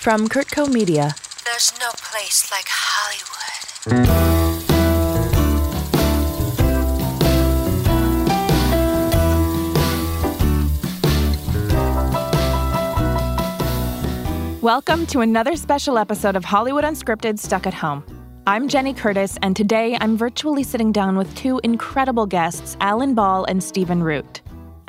From CurtCo Media. There's no place like Hollywood. Welcome to another special episode of Hollywood Unscripted Stuck at Home. I'm Jenny Curtis, and today I'm virtually sitting down with two incredible guests, Alan Ball and Stephen Root.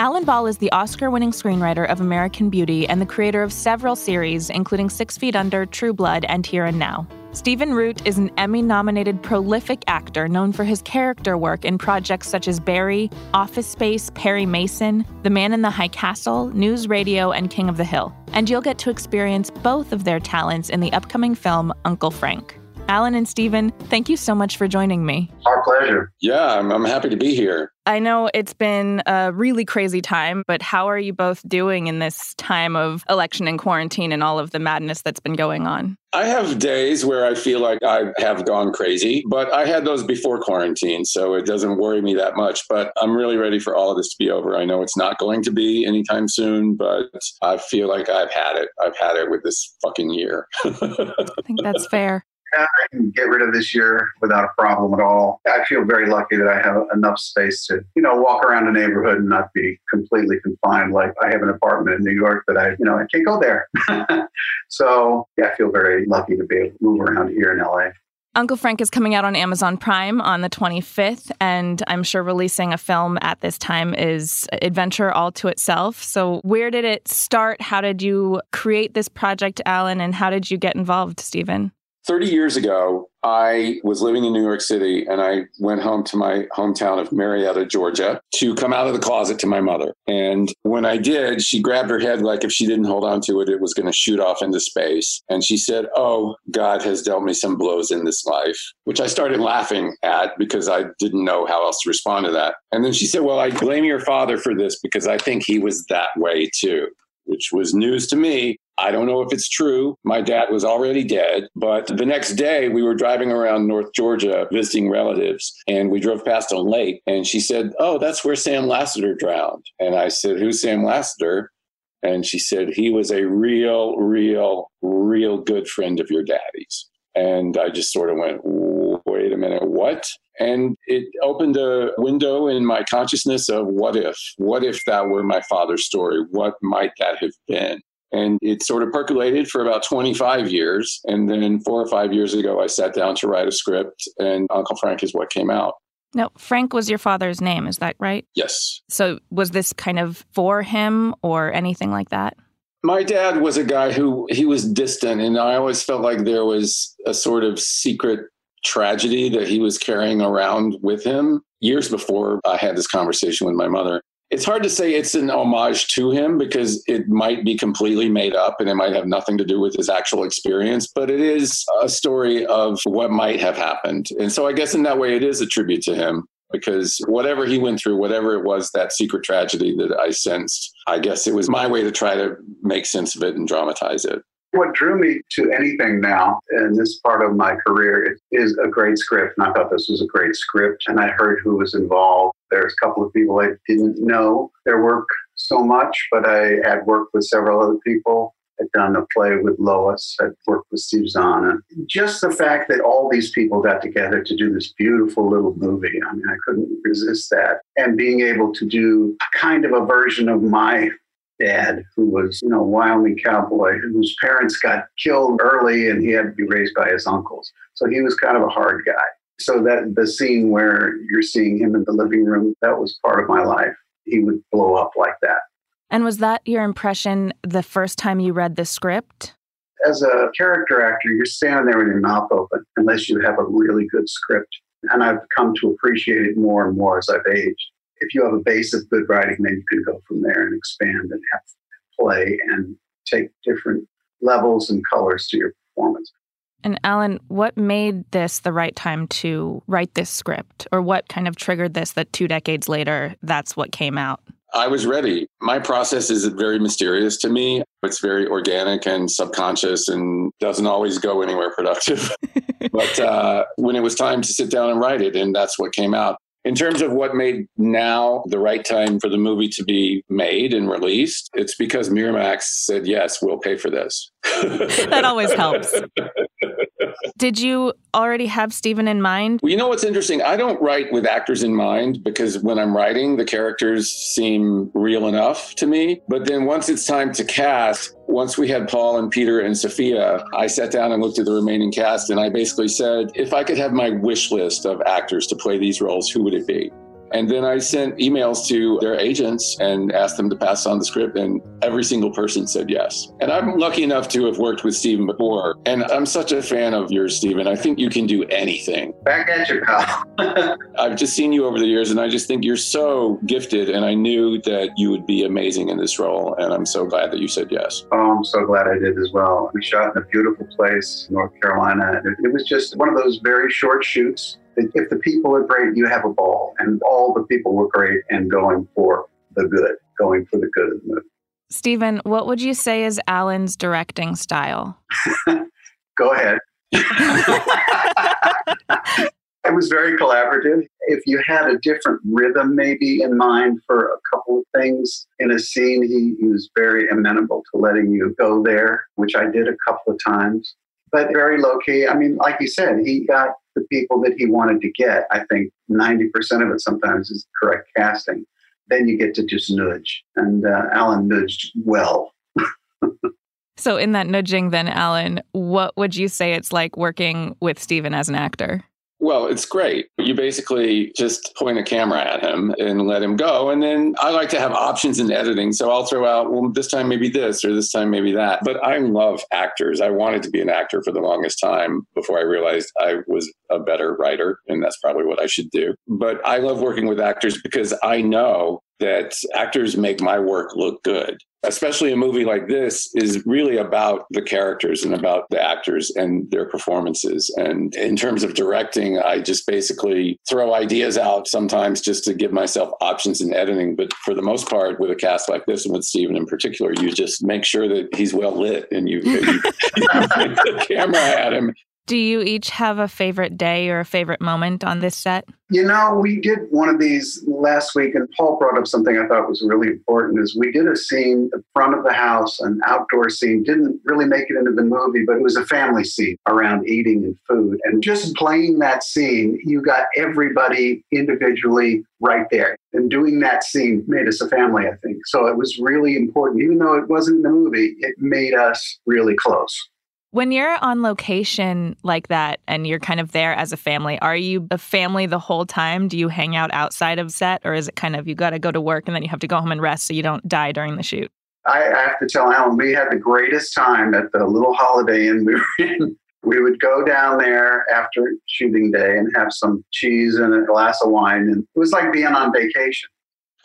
Alan Ball is the Oscar winning screenwriter of American Beauty and the creator of several series, including Six Feet Under, True Blood, and Here and Now. Stephen Root is an Emmy nominated prolific actor known for his character work in projects such as Barry, Office Space, Perry Mason, The Man in the High Castle, News Radio, and King of the Hill. And you'll get to experience both of their talents in the upcoming film Uncle Frank. Alan and Stephen, thank you so much for joining me. Our pleasure. Yeah, I'm, I'm happy to be here. I know it's been a really crazy time, but how are you both doing in this time of election and quarantine and all of the madness that's been going on? I have days where I feel like I have gone crazy, but I had those before quarantine, so it doesn't worry me that much. But I'm really ready for all of this to be over. I know it's not going to be anytime soon, but I feel like I've had it. I've had it with this fucking year. I think that's fair. I can get rid of this year without a problem at all. I feel very lucky that I have enough space to, you know, walk around the neighborhood and not be completely confined. Like I have an apartment in New York that I, you know, I can't go there. so yeah, I feel very lucky to be able to move around here in LA. Uncle Frank is coming out on Amazon Prime on the 25th, and I'm sure releasing a film at this time is adventure all to itself. So, where did it start? How did you create this project, Alan, and how did you get involved, Stephen? 30 years ago, I was living in New York City and I went home to my hometown of Marietta, Georgia to come out of the closet to my mother. And when I did, she grabbed her head like if she didn't hold on to it, it was going to shoot off into space. And she said, Oh, God has dealt me some blows in this life, which I started laughing at because I didn't know how else to respond to that. And then she said, Well, I blame your father for this because I think he was that way too which was news to me. I don't know if it's true. My dad was already dead, but the next day we were driving around North Georgia visiting relatives and we drove past a lake and she said, Oh, that's where Sam Lassiter drowned. And I said, Who's Sam Lassiter? And she said, He was a real, real, real good friend of your daddy's. And I just sort of went, Wait a minute, what? And it opened a window in my consciousness of what if? What if that were my father's story? What might that have been? And it sort of percolated for about 25 years. And then four or five years ago, I sat down to write a script, and Uncle Frank is what came out. No, Frank was your father's name, is that right? Yes. So was this kind of for him or anything like that? My dad was a guy who he was distant, and I always felt like there was a sort of secret tragedy that he was carrying around with him years before I had this conversation with my mother it's hard to say it's an homage to him because it might be completely made up and it might have nothing to do with his actual experience, but it is a story of what might have happened. And so I guess in that way, it is a tribute to him because whatever he went through, whatever it was, that secret tragedy that I sensed, I guess it was my way to try to make sense of it and dramatize it. What drew me to anything now in this part of my career is a great script. And I thought this was a great script. And I heard who was involved. There's a couple of people I didn't know their work so much, but I had worked with several other people. I'd done a play with Lois. I'd worked with Steve Zahn. And just the fact that all these people got together to do this beautiful little movie, I mean, I couldn't resist that. And being able to do kind of a version of my dad who was, you know, Wyoming cowboy whose parents got killed early and he had to be raised by his uncles. So he was kind of a hard guy. So that the scene where you're seeing him in the living room, that was part of my life. He would blow up like that. And was that your impression the first time you read the script? As a character actor, you're standing there with your mouth open unless you have a really good script. And I've come to appreciate it more and more as I've aged if you have a base of good writing, then you can go from there and expand and have play and take different levels and colors to your performance. And Alan, what made this the right time to write this script? Or what kind of triggered this that two decades later, that's what came out? I was ready. My process is very mysterious to me. It's very organic and subconscious and doesn't always go anywhere productive. but uh, when it was time to sit down and write it, and that's what came out. In terms of what made now the right time for the movie to be made and released, it's because Miramax said, yes, we'll pay for this. that always helps. Did you already have Stephen in mind? Well, you know what's interesting? I don't write with actors in mind because when I'm writing, the characters seem real enough to me. But then once it's time to cast, once we had Paul and Peter and Sophia, I sat down and looked at the remaining cast and I basically said, if I could have my wish list of actors to play these roles, who would it be? And then I sent emails to their agents and asked them to pass on the script, and every single person said yes. And I'm lucky enough to have worked with Stephen before. And I'm such a fan of yours, Stephen. I think you can do anything. Back at you, pal. I've just seen you over the years, and I just think you're so gifted. And I knew that you would be amazing in this role. And I'm so glad that you said yes. Oh, I'm so glad I did as well. We shot in a beautiful place, North Carolina. It was just one of those very short shoots if the people are great, you have a ball. And all the people were great and going for the good, going for the good of the movie. Stephen, what would you say is Alan's directing style? Go ahead. it was very collaborative. If you had a different rhythm maybe in mind for a couple of things in a scene, he, he was very amenable to letting you go there, which I did a couple of times but very low key. I mean, like you said, he got the people that he wanted to get. I think 90% of it sometimes is correct casting. Then you get to just nudge. And uh, Alan nudged well. so, in that nudging, then, Alan, what would you say it's like working with Stephen as an actor? Well, it's great. You basically just point a camera at him and let him go. And then I like to have options in editing. So I'll throw out, well, this time maybe this or this time maybe that. But I love actors. I wanted to be an actor for the longest time before I realized I was a better writer. And that's probably what I should do. But I love working with actors because I know that actors make my work look good. Especially a movie like this is really about the characters and about the actors and their performances. And in terms of directing, I just basically throw ideas out sometimes just to give myself options in editing. But for the most part, with a cast like this and with Stephen in particular, you just make sure that he's well lit and you, you, you the camera at him do you each have a favorite day or a favorite moment on this set? You know, we did one of these last week, and Paul brought up something I thought was really important. Is we did a scene, the front of the house, an outdoor scene. Didn't really make it into the movie, but it was a family scene around eating and food. And just playing that scene, you got everybody individually right there. And doing that scene made us a family, I think. So it was really important, even though it wasn't in the movie. It made us really close. When you're on location like that and you're kind of there as a family, are you a family the whole time? Do you hang out outside of set or is it kind of you got to go to work and then you have to go home and rest so you don't die during the shoot? I, have to tell Alan, we had the greatest time at the little holiday inn we were in. We would go down there after shooting day and have some cheese and a glass of wine. And it was like being on vacation.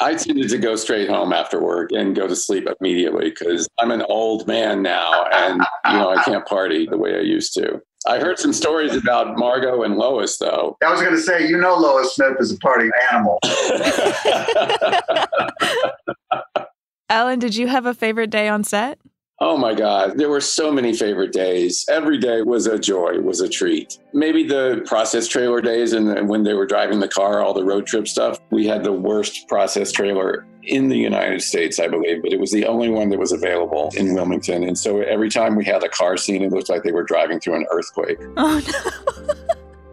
I tended to go straight home after work and go to sleep immediately because I'm an old man now and you know I can't party the way I used to. I heard some stories about Margo and Lois though. I was going to say, you know, Lois Smith is a party animal. Alan, did you have a favorite day on set? Oh my God. There were so many favorite days. Every day was a joy, was a treat. Maybe the process trailer days and when they were driving the car, all the road trip stuff. We had the worst process trailer in the United States, I believe, but it was the only one that was available in Wilmington. And so every time we had a car scene, it looked like they were driving through an earthquake. Oh, no.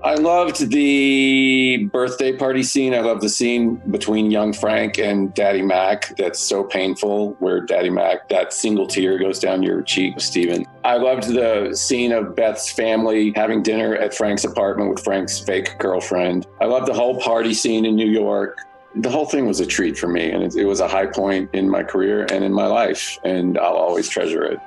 I loved the birthday party scene. I love the scene between young Frank and Daddy Mac. That's so painful, where Daddy Mac, that single tear goes down your cheek, Stephen. I loved the scene of Beth's family having dinner at Frank's apartment with Frank's fake girlfriend. I loved the whole party scene in New York. The whole thing was a treat for me, and it, it was a high point in my career and in my life, and I'll always treasure it.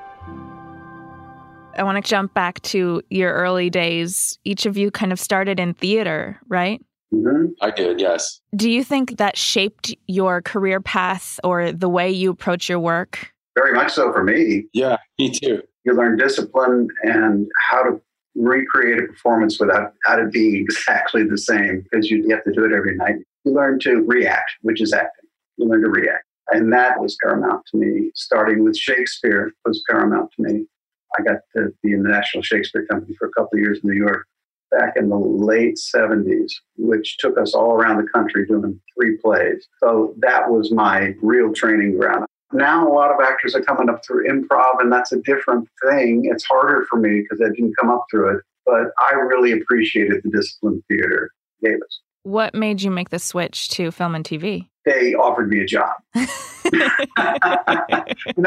I want to jump back to your early days. Each of you kind of started in theater, right? Mm-hmm. I did, yes. Do you think that shaped your career path or the way you approach your work? Very much so for me. Yeah, me too. You learn discipline and how to recreate a performance without, without it being exactly the same because you have to do it every night. You learn to react, which is acting. You learn to react. And that was paramount to me. Starting with Shakespeare was paramount to me. I got to be in the National Shakespeare Company for a couple of years in New York back in the late 70s, which took us all around the country doing three plays. So that was my real training ground. Now, a lot of actors are coming up through improv, and that's a different thing. It's harder for me because I didn't come up through it, but I really appreciated the discipline theater gave us. What made you make the switch to film and TV? They offered me a job. no,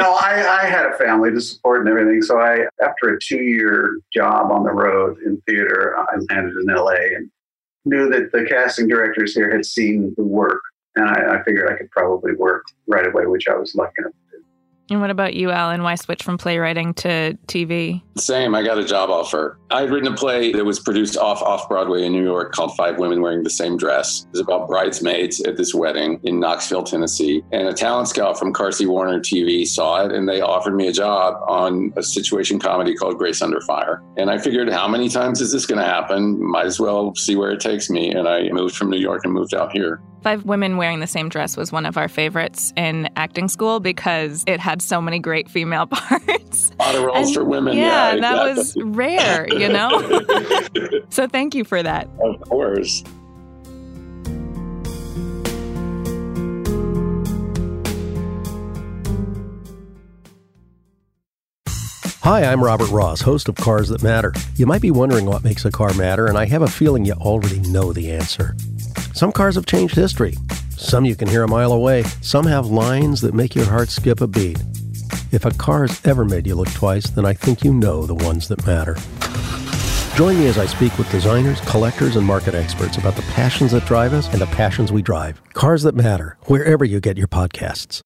I, I, had a family to support and everything. So I, after a two-year job on the road in theater, I landed in LA and knew that the casting directors here had seen the work, and I, I figured I could probably work right away, which I was lucky enough and what about you, Alan? Why switch from playwriting to TV? Same. I got a job offer. I had written a play that was produced off off Broadway in New York called Five Women Wearing the Same Dress. It was about bridesmaids at this wedding in Knoxville, Tennessee. And a talent scout from Carsey-Werner TV saw it and they offered me a job on a situation comedy called Grace Under Fire. And I figured, how many times is this going to happen? Might as well see where it takes me. And I moved from New York and moved out here. Five Women Wearing the Same Dress was one of our favorites in acting school because it had so many great female parts. A lot of roles and, for women. Yeah, yeah that was rare, you know? so thank you for that. Of course. Hi, I'm Robert Ross, host of Cars That Matter. You might be wondering what makes a car matter, and I have a feeling you already know the answer. Some cars have changed history. Some you can hear a mile away. Some have lines that make your heart skip a beat. If a car's ever made you look twice, then I think you know the ones that matter. Join me as I speak with designers, collectors, and market experts about the passions that drive us and the passions we drive. Cars that matter, wherever you get your podcasts.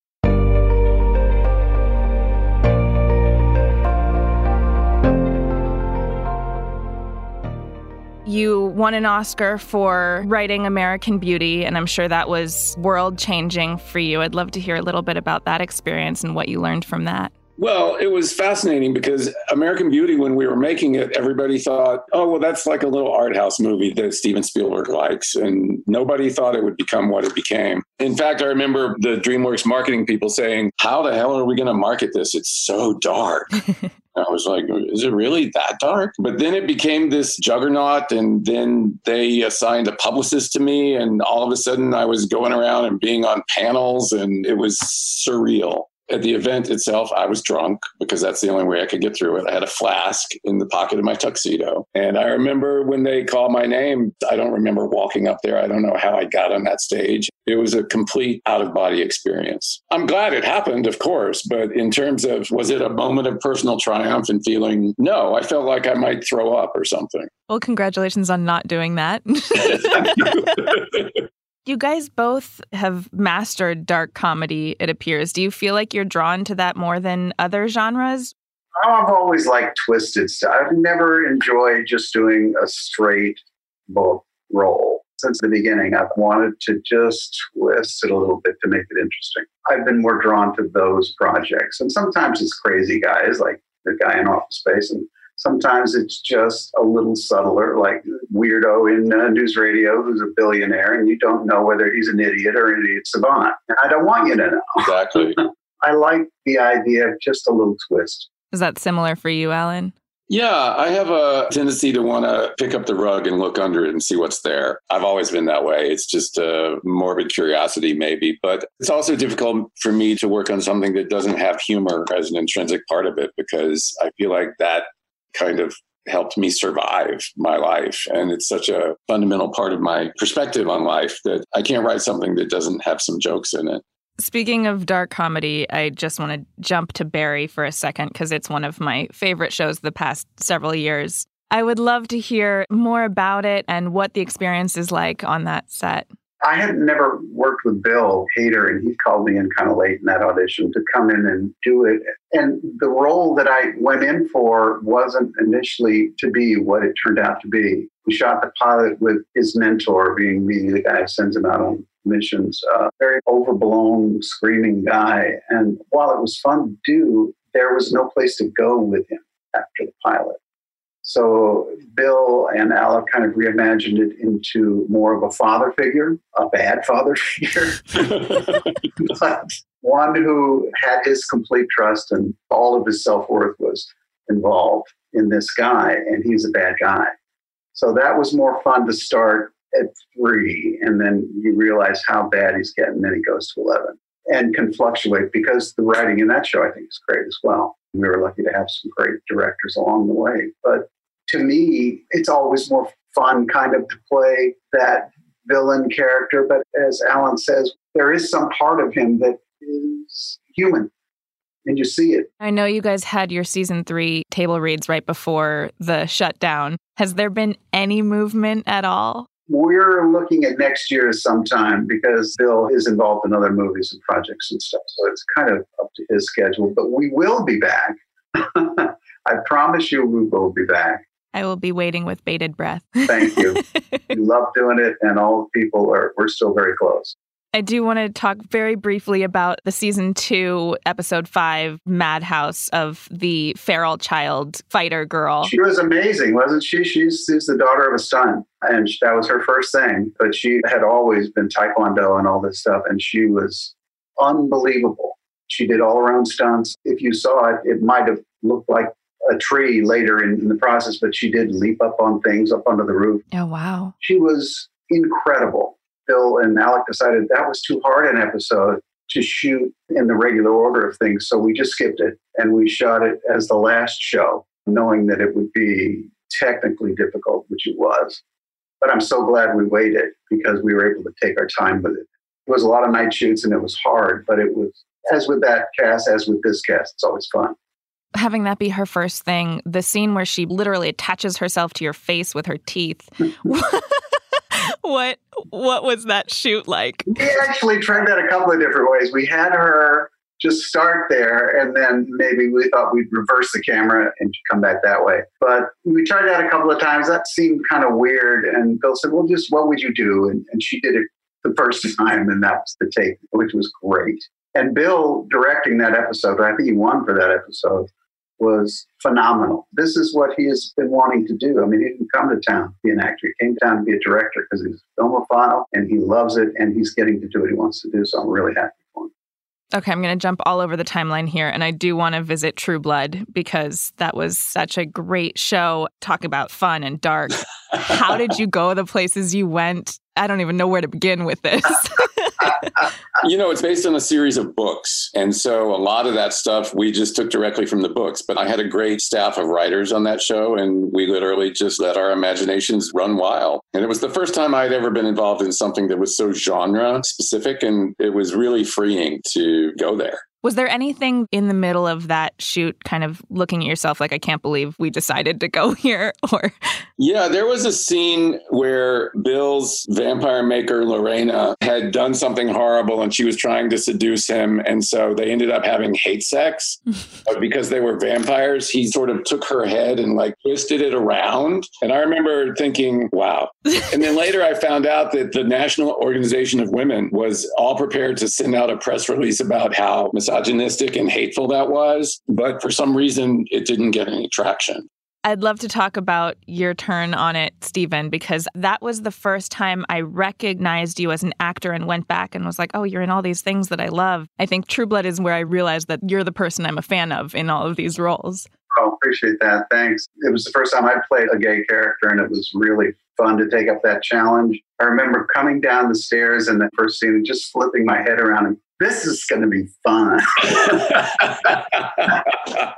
You won an Oscar for writing American Beauty, and I'm sure that was world changing for you. I'd love to hear a little bit about that experience and what you learned from that. Well, it was fascinating because American Beauty, when we were making it, everybody thought, oh, well, that's like a little art house movie that Steven Spielberg likes. And nobody thought it would become what it became. In fact, I remember the DreamWorks marketing people saying, how the hell are we going to market this? It's so dark. I was like, is it really that dark? But then it became this juggernaut. And then they assigned a publicist to me. And all of a sudden, I was going around and being on panels, and it was surreal. At the event itself, I was drunk because that's the only way I could get through it. I had a flask in the pocket of my tuxedo. And I remember when they called my name, I don't remember walking up there. I don't know how I got on that stage. It was a complete out of body experience. I'm glad it happened, of course, but in terms of was it a moment of personal triumph and feeling, no, I felt like I might throw up or something. Well, congratulations on not doing that. You guys both have mastered dark comedy, it appears. Do you feel like you're drawn to that more than other genres? I've always liked twisted stuff. I've never enjoyed just doing a straight book role. Since the beginning, I've wanted to just twist it a little bit to make it interesting. I've been more drawn to those projects. And sometimes it's crazy guys like the guy in Office Space, and Sometimes it's just a little subtler, like weirdo in uh, news radio who's a billionaire, and you don't know whether he's an idiot or an idiot savant. And I don't want you to know. Exactly. I like the idea of just a little twist. Is that similar for you, Alan? Yeah, I have a tendency to want to pick up the rug and look under it and see what's there. I've always been that way. It's just a morbid curiosity, maybe. But it's also difficult for me to work on something that doesn't have humor as an intrinsic part of it because I feel like that kind of helped me survive my life. And it's such a fundamental part of my perspective on life that I can't write something that doesn't have some jokes in it. Speaking of dark comedy, I just want to jump to Barry for a second because it's one of my favorite shows the past several years. I would love to hear more about it and what the experience is like on that set. I had never worked with Bill Hader, and he called me in kind of late in that audition to come in and do it. And the role that I went in for wasn't initially to be what it turned out to be. We shot the pilot with his mentor being me, the guy who sends him out on missions, a very overblown, screaming guy. And while it was fun to do, there was no place to go with him after the pilot. So Bill and Alec kind of reimagined it into more of a father figure, a bad father figure, but one who had his complete trust and all of his self worth was involved in this guy, and he's a bad guy. So that was more fun to start at three, and then you realize how bad he's getting, then he goes to 11. and can fluctuate because the writing in that show I think is great as well. We were lucky to have some great directors along the way. But to me, it's always more fun kind of to play that villain character. But as Alan says, there is some part of him that is human and you see it. I know you guys had your season three table reads right before the shutdown. Has there been any movement at all? We're looking at next year sometime because Bill is involved in other movies and projects and stuff. So it's kind of up to his schedule. But we will be back. I promise you we will be back. I will be waiting with bated breath. Thank you. we love doing it, and all the people are, we're still very close. I do want to talk very briefly about the season two, episode five, Madhouse of the feral child fighter girl. She was amazing, wasn't she? She's, she's the daughter of a stunt, and that was her first thing. But she had always been Taekwondo and all this stuff, and she was unbelievable. She did all her own stunts. If you saw it, it might have looked like a tree later in, in the process, but she did leap up on things up onto the roof. Oh, wow. She was incredible. Bill and Alec decided that was too hard an episode to shoot in the regular order of things. So we just skipped it and we shot it as the last show, knowing that it would be technically difficult, which it was. But I'm so glad we waited because we were able to take our time with it. It was a lot of night shoots and it was hard, but it was, as with that cast, as with this cast, it's always fun having that be her first thing, the scene where she literally attaches herself to your face with her teeth. what what was that shoot like? We actually tried that a couple of different ways. We had her just start there and then maybe we thought we'd reverse the camera and come back that way. But we tried that a couple of times. That seemed kind of weird. And Bill said, Well, just what would you do? And, and she did it the first time, and that was the take, which was great. And Bill directing that episode, I think he won for that episode was phenomenal. This is what he has been wanting to do. I mean, he didn't come to town to be an actor. He came to town to be a director because he's a filmophile and he loves it and he's getting to do what he wants to do. So I'm really happy for him. Okay, I'm going to jump all over the timeline here. And I do want to visit True Blood because that was such a great show. Talk about fun and dark. How did you go the places you went? I don't even know where to begin with this. you know, it's based on a series of books. And so a lot of that stuff we just took directly from the books. But I had a great staff of writers on that show, and we literally just let our imaginations run wild. And it was the first time I'd ever been involved in something that was so genre specific, and it was really freeing to go there. Was there anything in the middle of that shoot kind of looking at yourself like, I can't believe we decided to go here? Or Yeah, there was a scene where Bill's vampire maker Lorena had done something horrible and she was trying to seduce him. And so they ended up having hate sex. but because they were vampires, he sort of took her head and like twisted it around. And I remember thinking, wow. and then later I found out that the National Organization of Women was all prepared to send out a press release about how misogynistic and hateful that was. But for some reason, it didn't get any traction. I'd love to talk about your turn on it, Stephen, because that was the first time I recognized you as an actor and went back and was like, oh, you're in all these things that I love. I think True Blood is where I realized that you're the person I'm a fan of in all of these roles. Oh, appreciate that. Thanks. It was the first time I played a gay character, and it was really fun to take up that challenge. I remember coming down the stairs in the first scene and just flipping my head around and this is going to be fun.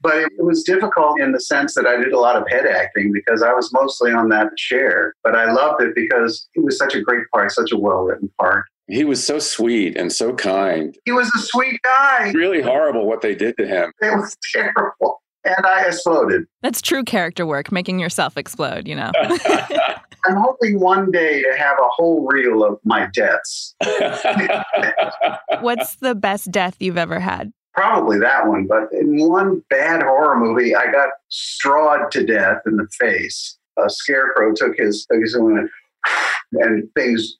but it was difficult in the sense that I did a lot of head acting because I was mostly on that chair. But I loved it because it was such a great part, such a well written part. He was so sweet and so kind. He was a sweet guy. Really horrible what they did to him. It was terrible. And I exploded. That's true character work, making yourself explode, you know. I'm hoping one day to have a whole reel of my deaths. What's the best death you've ever had? Probably that one. But in one bad horror movie, I got strawed to death in the face. A scarecrow took his, took his and, and things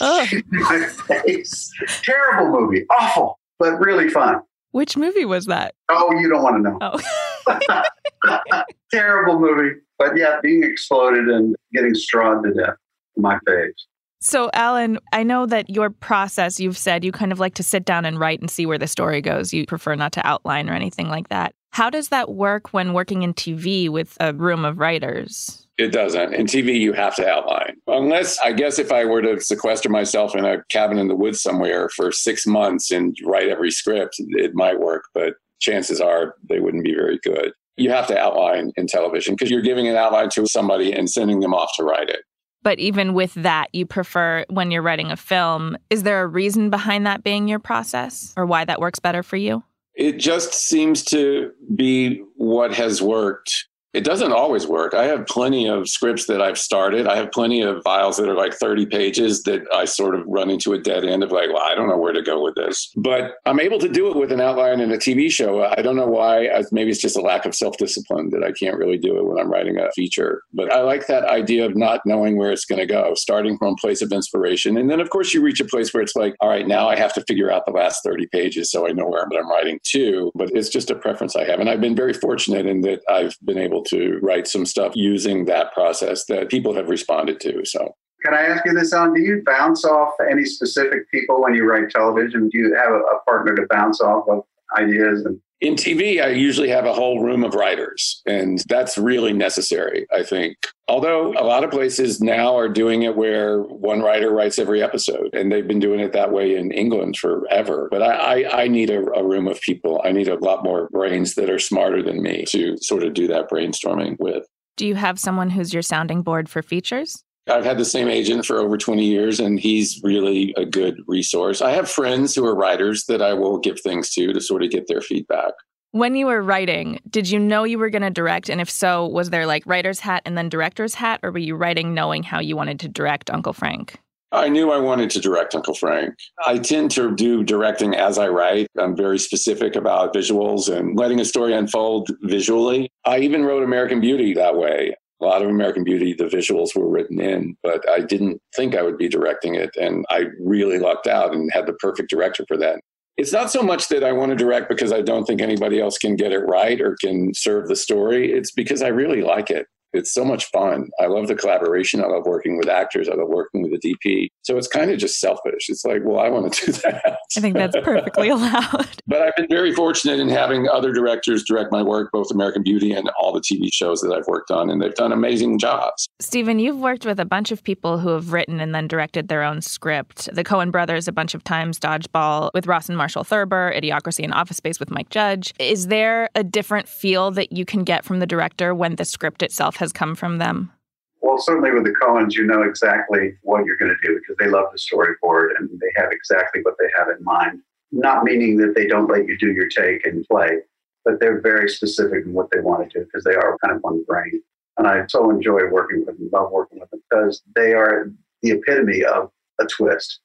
oh. in my face. Terrible movie. Awful, but really fun. Which movie was that? Oh, you don't want to know. Oh. Terrible movie. But yeah, being exploded and getting strawed to death, my face. So, Alan, I know that your process, you've said you kind of like to sit down and write and see where the story goes. You prefer not to outline or anything like that. How does that work when working in TV with a room of writers? It doesn't. In TV, you have to outline. Unless, I guess, if I were to sequester myself in a cabin in the woods somewhere for six months and write every script, it might work, but chances are they wouldn't be very good. You have to outline in television because you're giving an outline to somebody and sending them off to write it. But even with that, you prefer when you're writing a film. Is there a reason behind that being your process or why that works better for you? It just seems to be what has worked it doesn't always work. I have plenty of scripts that I've started. I have plenty of files that are like 30 pages that I sort of run into a dead end of like, well, I don't know where to go with this. But I'm able to do it with an outline in a TV show. I don't know why. Maybe it's just a lack of self discipline that I can't really do it when I'm writing a feature. But I like that idea of not knowing where it's going to go, starting from a place of inspiration. And then, of course, you reach a place where it's like, all right, now I have to figure out the last 30 pages so I know where I'm writing to. But it's just a preference I have. And I've been very fortunate in that I've been able to write some stuff using that process that people have responded to. So can I ask you this, on? Do you bounce off any specific people when you write television? Do you have a, a partner to bounce off of ideas and in TV, I usually have a whole room of writers, and that's really necessary, I think. Although a lot of places now are doing it where one writer writes every episode, and they've been doing it that way in England forever. But I, I, I need a, a room of people. I need a lot more brains that are smarter than me to sort of do that brainstorming with. Do you have someone who's your sounding board for features? I've had the same agent for over 20 years, and he's really a good resource. I have friends who are writers that I will give things to to sort of get their feedback. When you were writing, did you know you were going to direct? And if so, was there like writer's hat and then director's hat, or were you writing knowing how you wanted to direct Uncle Frank? I knew I wanted to direct Uncle Frank. I tend to do directing as I write. I'm very specific about visuals and letting a story unfold visually. I even wrote American Beauty that way a lot of American Beauty, the visuals were written in, but I didn't think I would be directing it. And I really lucked out and had the perfect director for that. It's not so much that I want to direct because I don't think anybody else can get it right or can serve the story. It's because I really like it. It's so much fun. I love the collaboration. I love working with actors. I love working with the DP. So it's kind of just selfish. It's like, well, I want to do that. I think that's perfectly allowed. but I've been very fortunate in having other directors direct my work, both American Beauty and all the TV shows that I've worked on, and they've done amazing jobs. Stephen, you've worked with a bunch of people who have written and then directed their own script. The Coen brothers, a bunch of times, Dodgeball with Rawson Marshall Thurber, Idiocracy and Office Space with Mike Judge. Is there a different feel that you can get from the director when the script itself has come from them? Well, certainly with the Coens, you know exactly what you're going to do because they love the storyboard and they have exactly what they have in mind. Not meaning that they don't let you do your take and play, but they're very specific in what they want to do because they are kind of one brain. And I so enjoy working with them, love working with them because they are the epitome of a twist.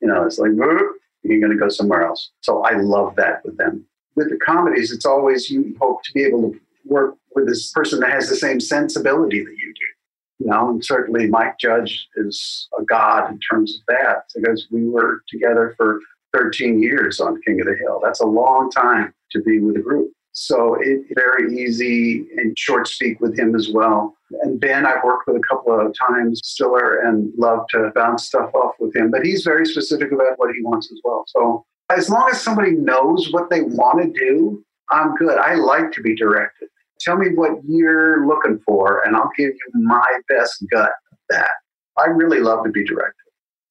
You know, it's like, you're going to go somewhere else. So I love that with them. With the comedies, it's always you hope to be able to work with this person that has the same sensibility that you do. You know, and certainly Mike Judge is a god in terms of that because we were together for 13 years on King of the Hill. That's a long time to be with a group. So it's very easy and short speak with him as well. And Ben, I've worked with a couple of times, Stiller, and love to bounce stuff off with him. But he's very specific about what he wants as well. So as long as somebody knows what they want to do, I'm good. I like to be directed. Tell me what you're looking for, and I'll give you my best gut of that. I really love to be directed.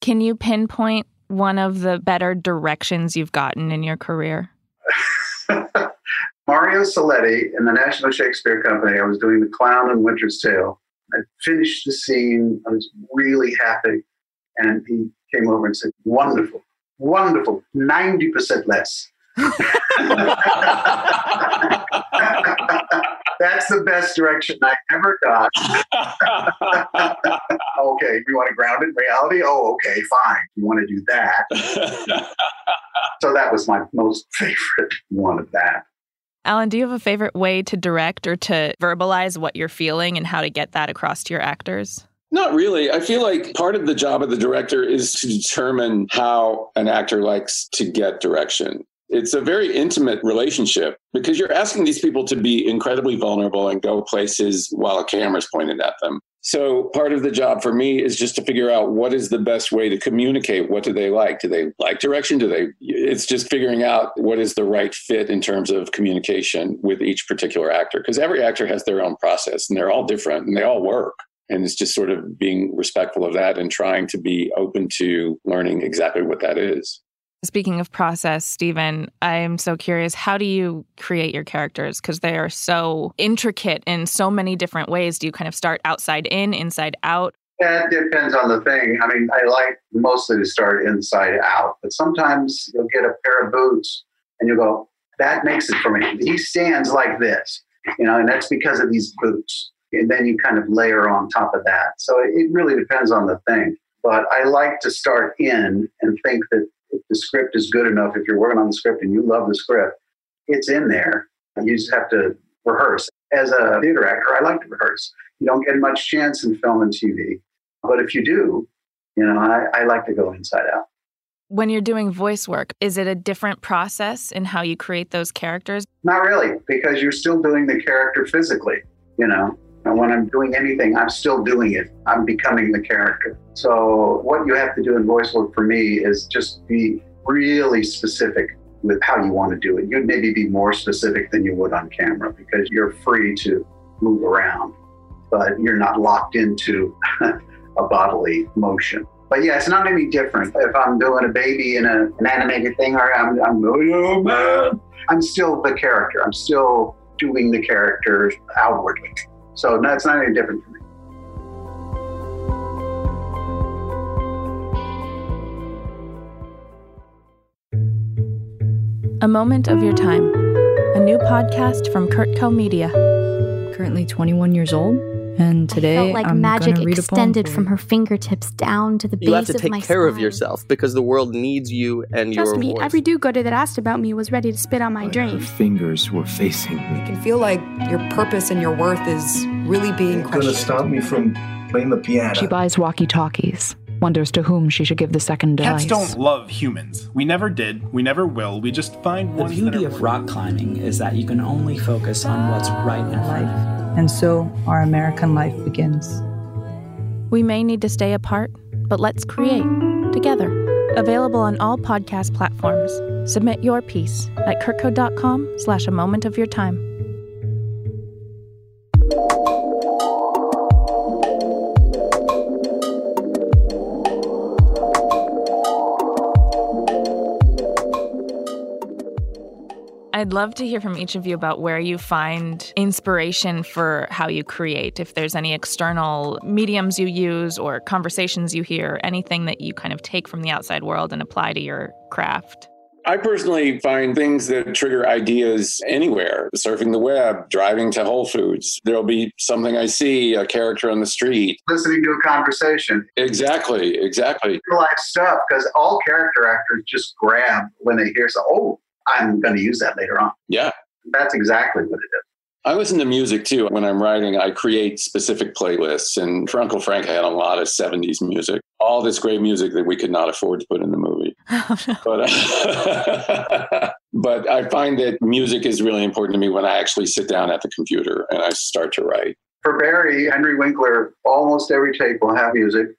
Can you pinpoint one of the better directions you've gotten in your career? Mario Saletti in the National Shakespeare Company. I was doing The Clown and Winter's Tale. I finished the scene. I was really happy. And he came over and said, Wonderful, wonderful, 90% less. That's the best direction I ever got. okay, you want to ground it in reality? Oh, okay, fine. You want to do that. so that was my most favorite one of that. Alan, do you have a favorite way to direct or to verbalize what you're feeling and how to get that across to your actors? Not really. I feel like part of the job of the director is to determine how an actor likes to get direction. It's a very intimate relationship because you're asking these people to be incredibly vulnerable and go places while a camera's pointed at them. So part of the job for me is just to figure out what is the best way to communicate. What do they like? Do they like direction? Do they? It's just figuring out what is the right fit in terms of communication with each particular actor, because every actor has their own process and they're all different and they all work. And it's just sort of being respectful of that and trying to be open to learning exactly what that is. Speaking of process, Stephen, I'm so curious. How do you create your characters? Because they are so intricate in so many different ways. Do you kind of start outside in, inside out? That depends on the thing. I mean, I like mostly to start inside out, but sometimes you'll get a pair of boots and you'll go, that makes it for me. He stands like this, you know, and that's because of these boots. And then you kind of layer on top of that. So it really depends on the thing. But I like to start in and think that if the script is good enough, if you're working on the script and you love the script, it's in there. You just have to rehearse. As a theater actor, I like to rehearse. You don't get much chance in film and TV. But if you do, you know, I, I like to go inside out. When you're doing voice work, is it a different process in how you create those characters? Not really, because you're still doing the character physically, you know. And when I'm doing anything, I'm still doing it. I'm becoming the character. So, what you have to do in voice work for me is just be really specific with how you want to do it. You'd maybe be more specific than you would on camera because you're free to move around, but you're not locked into a bodily motion. But yeah, it's not any different. If I'm doing a baby in a, an animated thing or I'm, I'm man, I'm still the character. I'm still doing the character outwardly. So no, it's not any different for me. A Moment of Your Time, a new podcast from CurtCo Media. Currently 21 years old, and today I felt like I'm magic gonna read extended from you. her fingertips down to the base You have to take my care of yourself because the world needs you and Trust your me, voice. every do-gooder that asked about me was ready to spit on my Her dream. fingers were facing me. You can feel like your purpose and your worth is really being questioned. Gonna questioned. stop me from playing the piano. She buys walkie talkies, wonders to whom she should give the second Cats don't love humans. We never did. We never will. We just find The ones beauty that are of rock climbing is that you can only focus on what's right in front of you. And so our American life begins. We may need to stay apart, but let's create together. Available on all podcast platforms. Submit your piece at curtco.com slash a moment of your time. I'd love to hear from each of you about where you find inspiration for how you create. If there's any external mediums you use or conversations you hear, anything that you kind of take from the outside world and apply to your craft. I personally find things that trigger ideas anywhere surfing the web, driving to Whole Foods. There'll be something I see, a character on the street. Listening to a conversation, Exactly, exactly. real life stuff, because all character actors just grab when they hear so, oh, I'm going to use that later on. Yeah. That's exactly what it is. I listen to music too. When I'm writing, I create specific playlists. And for Uncle Frank, I had a lot of 70s music, all this great music that we could not afford to put in the movie. But, uh, but I find that music is really important to me when I actually sit down at the computer and I start to write. For Barry, Henry Winkler, almost every tape will have music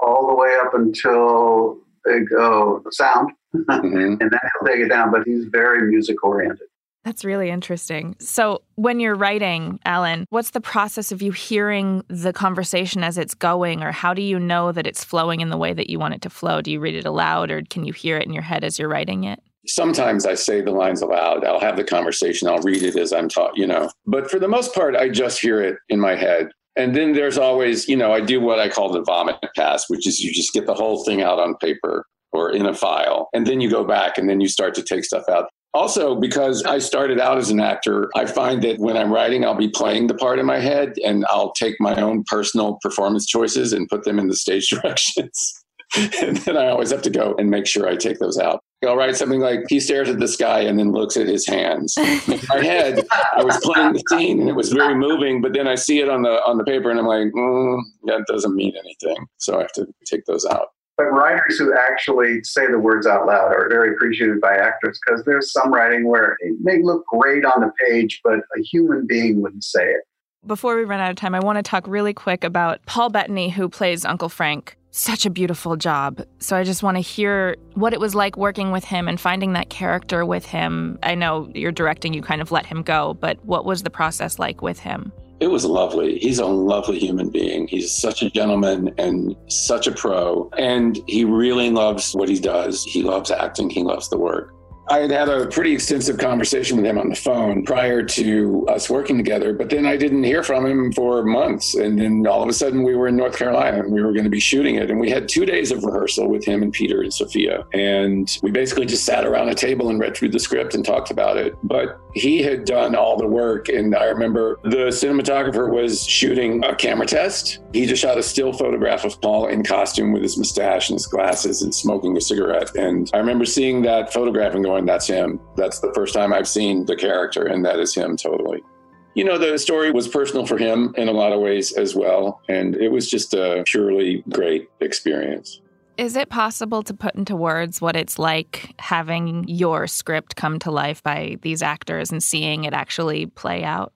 all the way up until they go sound, Mhm. and then he'll take it down. But he's very music oriented. That's really interesting. So, when you're writing, Alan, what's the process of you hearing the conversation as it's going, or how do you know that it's flowing in the way that you want it to flow? Do you read it aloud, or can you hear it in your head as you're writing it? Sometimes I say the lines aloud. I'll have the conversation. I'll read it as I'm taught, you know. But for the most part, I just hear it in my head. And then there's always, you know, I do what I call the vomit pass, which is you just get the whole thing out on paper or in a file. And then you go back and then you start to take stuff out. Also, because I started out as an actor, I find that when I'm writing, I'll be playing the part in my head and I'll take my own personal performance choices and put them in the stage directions. and then I always have to go and make sure I take those out. I'll write something like, he stares at the sky and then looks at his hands. In my head, I was playing the scene and it was very moving, but then I see it on the on the paper and I'm like, mm, that doesn't mean anything. So I have to take those out. But writers who actually say the words out loud are very appreciated by actors because there's some writing where it may look great on the page, but a human being wouldn't say it. Before we run out of time, I want to talk really quick about Paul Bettany, who plays Uncle Frank. Such a beautiful job. So I just want to hear what it was like working with him and finding that character with him. I know you're directing, you kind of let him go, but what was the process like with him? It was lovely. He's a lovely human being. He's such a gentleman and such a pro. And he really loves what he does. He loves acting, he loves the work. I had had a pretty extensive conversation with him on the phone prior to us working together, but then I didn't hear from him for months. And then all of a sudden, we were in North Carolina and we were going to be shooting it. And we had two days of rehearsal with him and Peter and Sophia. And we basically just sat around a table and read through the script and talked about it. But he had done all the work. And I remember the cinematographer was shooting a camera test. He just shot a still photograph of Paul in costume with his mustache and his glasses and smoking a cigarette. And I remember seeing that photograph and going, that's him. That's the first time I've seen the character, and that is him totally. You know, the story was personal for him in a lot of ways as well. And it was just a purely great experience. Is it possible to put into words what it's like having your script come to life by these actors and seeing it actually play out?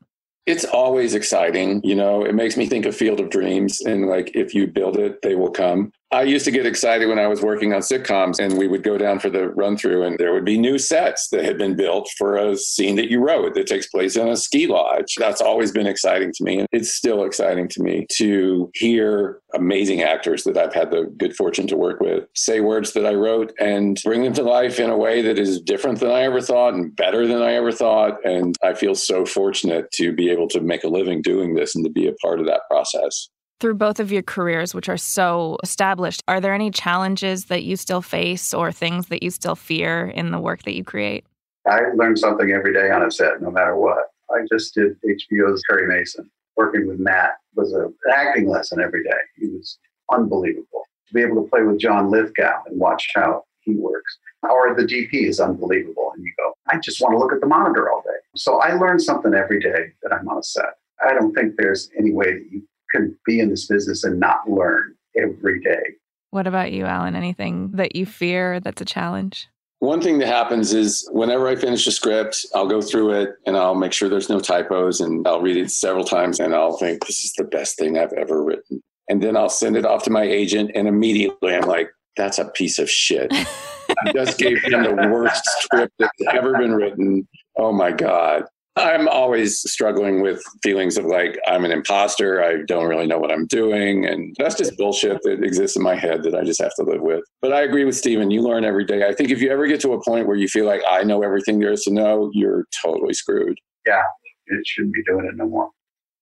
It's always exciting. You know, it makes me think of Field of Dreams and like, if you build it, they will come. I used to get excited when I was working on sitcoms and we would go down for the run through and there would be new sets that had been built for a scene that you wrote that takes place in a ski lodge. That's always been exciting to me. And it's still exciting to me to hear amazing actors that I've had the good fortune to work with say words that I wrote and bring them to life in a way that is different than I ever thought and better than I ever thought. And I feel so fortunate to be able to make a living doing this and to be a part of that process through both of your careers, which are so established, are there any challenges that you still face or things that you still fear in the work that you create? I learn something every day on a set, no matter what. I just did HBO's Perry Mason. Working with Matt was an acting lesson every day. He was unbelievable. To be able to play with John Lithgow and watch how he works. Or the DP is unbelievable. And you go, I just want to look at the monitor all day. So I learn something every day that I'm on a set. I don't think there's any way that you can be in this business and not learn every day. What about you, Alan? Anything that you fear that's a challenge? One thing that happens is whenever I finish a script, I'll go through it and I'll make sure there's no typos and I'll read it several times and I'll think, this is the best thing I've ever written. And then I'll send it off to my agent and immediately I'm like, that's a piece of shit. I just gave him the worst script that's ever been written. Oh my God. I'm always struggling with feelings of like I'm an imposter. I don't really know what I'm doing. And that's just bullshit that exists in my head that I just have to live with. But I agree with Stephen. You learn every day. I think if you ever get to a point where you feel like I know everything there is to know, you're totally screwed. Yeah, it shouldn't be doing it no more.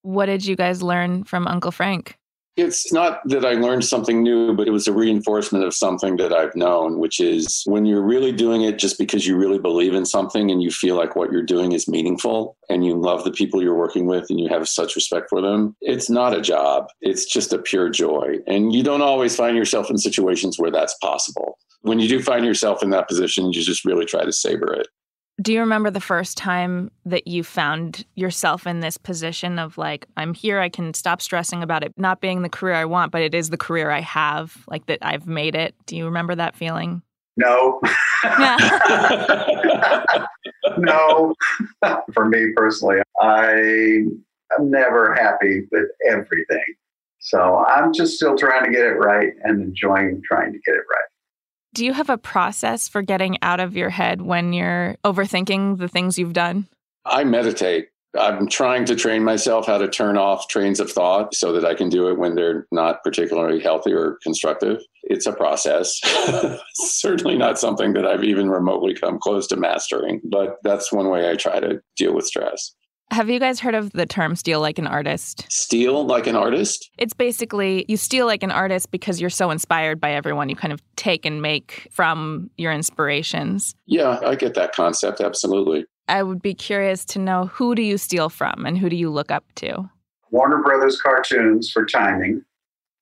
What did you guys learn from Uncle Frank? It's not that I learned something new, but it was a reinforcement of something that I've known, which is when you're really doing it just because you really believe in something and you feel like what you're doing is meaningful and you love the people you're working with and you have such respect for them, it's not a job. It's just a pure joy. And you don't always find yourself in situations where that's possible. When you do find yourself in that position, you just really try to savor it. Do you remember the first time that you found yourself in this position of like, I'm here, I can stop stressing about it not being the career I want, but it is the career I have, like that I've made it? Do you remember that feeling? No. no. For me personally, I am never happy with everything. So I'm just still trying to get it right and enjoying trying to get it right. Do you have a process for getting out of your head when you're overthinking the things you've done? I meditate. I'm trying to train myself how to turn off trains of thought so that I can do it when they're not particularly healthy or constructive. It's a process. Certainly not something that I've even remotely come close to mastering, but that's one way I try to deal with stress. Have you guys heard of the term steal like an artist? Steal like an artist? It's basically you steal like an artist because you're so inspired by everyone. You kind of take and make from your inspirations. Yeah, I get that concept. Absolutely. I would be curious to know who do you steal from and who do you look up to? Warner Brothers cartoons for timing.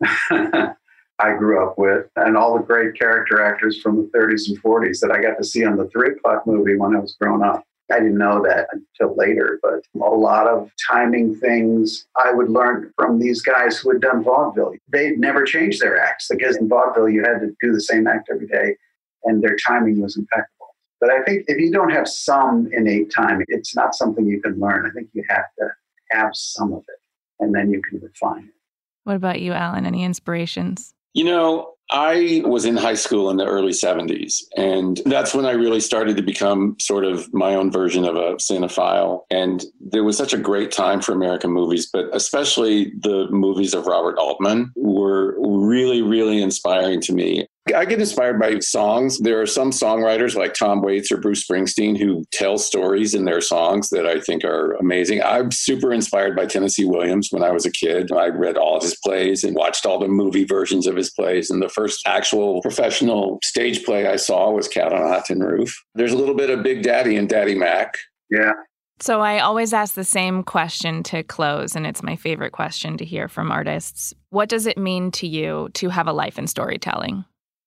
I grew up with, and all the great character actors from the 30s and 40s that I got to see on the three o'clock movie when I was growing up. I didn't know that until later, but a lot of timing things I would learn from these guys who had done vaudeville. They'd never changed their acts because in vaudeville you had to do the same act every day and their timing was impeccable. But I think if you don't have some innate timing, it's not something you can learn. I think you have to have some of it. and then you can refine it. What about you, Alan? Any inspirations? You know, I was in high school in the early 70s, and that's when I really started to become sort of my own version of a cinephile. And there was such a great time for American movies, but especially the movies of Robert Altman were really, really inspiring to me. I get inspired by songs. There are some songwriters like Tom Waits or Bruce Springsteen who tell stories in their songs that I think are amazing. I'm super inspired by Tennessee Williams when I was a kid. I read all of his plays and watched all the movie versions of his plays. And the first actual professional stage play I saw was Cat on a Hot Tin Roof. There's a little bit of Big Daddy and Daddy Mac. Yeah. So I always ask the same question to close, and it's my favorite question to hear from artists. What does it mean to you to have a life in storytelling?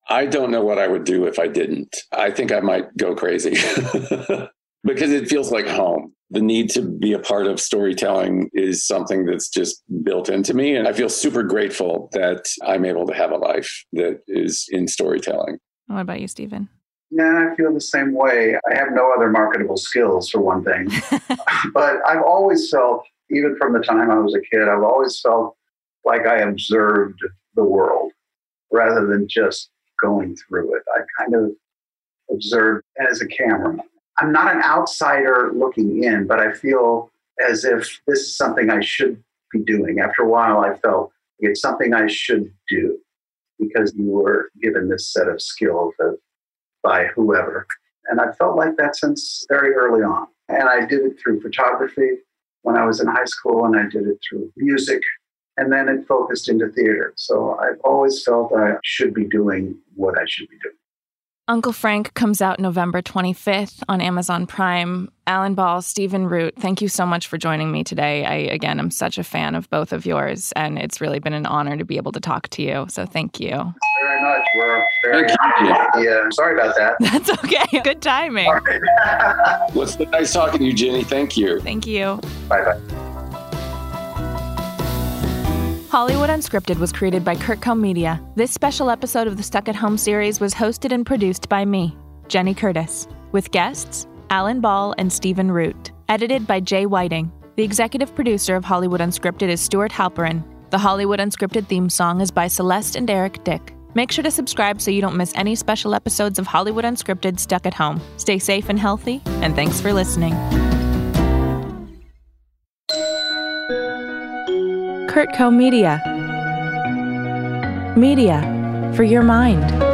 I don't know what I would do if I didn't. I think I might go crazy because it feels like home. The need to be a part of storytelling is something that's just built into me. And I feel super grateful that I'm able to have a life that is in storytelling. What about you, Stephen? Yeah, I feel the same way. I have no other marketable skills, for one thing. but I've always felt, even from the time I was a kid, I've always felt like I observed the world rather than just going through it. I kind of observed as a camera. I'm not an outsider looking in, but I feel as if this is something I should be doing. After a while, I felt it's something I should do because you were given this set of skills by whoever. And I felt like that since very early on. And I did it through photography when I was in high school, and I did it through music and then it focused into theater. So I've always felt I should be doing what I should be doing. Uncle Frank comes out November 25th on Amazon Prime. Alan Ball, Stephen Root, thank you so much for joining me today. I, again, am such a fan of both of yours, and it's really been an honor to be able to talk to you. So thank you. Thanks very much. We're very happy. Yeah, sorry about that. That's okay. Good timing. What's the nice talking to you, Jenny? Thank you. Thank you. Bye bye. Hollywood Unscripted was created by CurtCo Media. This special episode of the Stuck at Home series was hosted and produced by me, Jenny Curtis, with guests Alan Ball and Stephen Root. Edited by Jay Whiting. The executive producer of Hollywood Unscripted is Stuart Halperin. The Hollywood Unscripted theme song is by Celeste and Eric Dick. Make sure to subscribe so you don't miss any special episodes of Hollywood Unscripted Stuck at Home. Stay safe and healthy, and thanks for listening. CurtCo Media. Media for your mind.